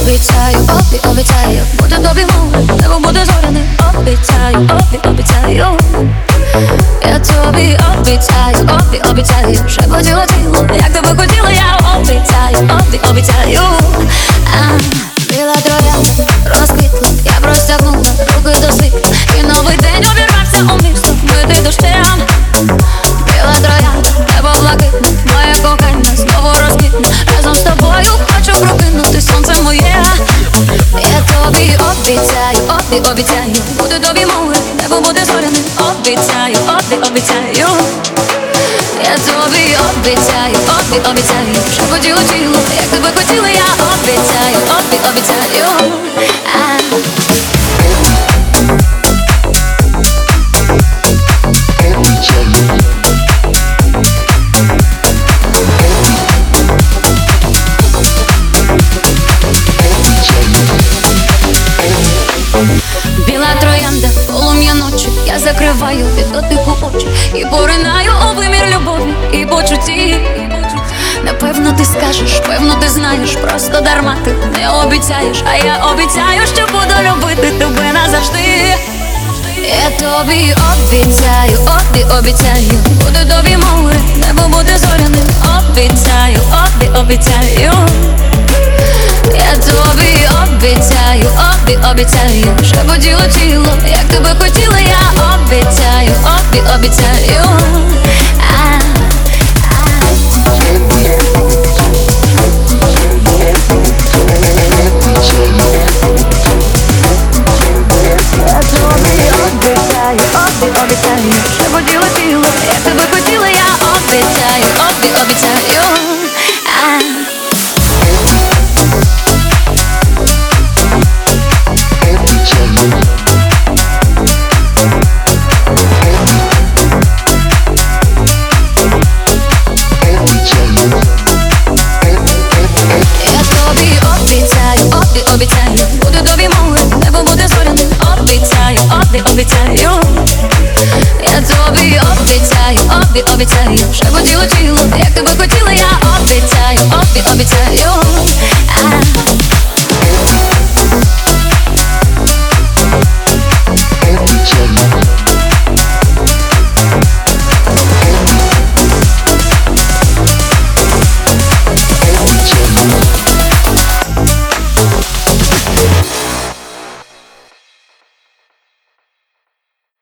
обіцяю, обі, обіцяю, буде тобі море, небо буде зоряне, обіцяю, обі, обіцяю. Я тобі обіцяю, обі, обіцяю, ще поділа як обіцяю, обі, обіцяю Буде тобі море, небо буде зоряне. Обіцяю, обі, обіцяю. Я тобі обіцяю, обі, обіцяю Шепотіло тіло, як тебе хотіла, я обіцяю, обі, обіцяю І поринаю у вимір любові і почутті Напевно, ти скажеш, певно, ти знаєш, просто дарма ти не обіцяєш, а я обіцяю, що буду любити тебе назавжди. Я тобі обіцяю, обі, обіцяю, буде тобі море, небо буде зоряним, обіцяю, обі, обіцяю. Обі, обіцяю, шепотіло тіло, як тебе хотіла, я обіцяю, обі, обіцяю. А, обіцяю, обі, обіцяю, шепотіло обіцяю, вже воділо тіло, як тебе хотіла, я обіцяю, обі обіцяю.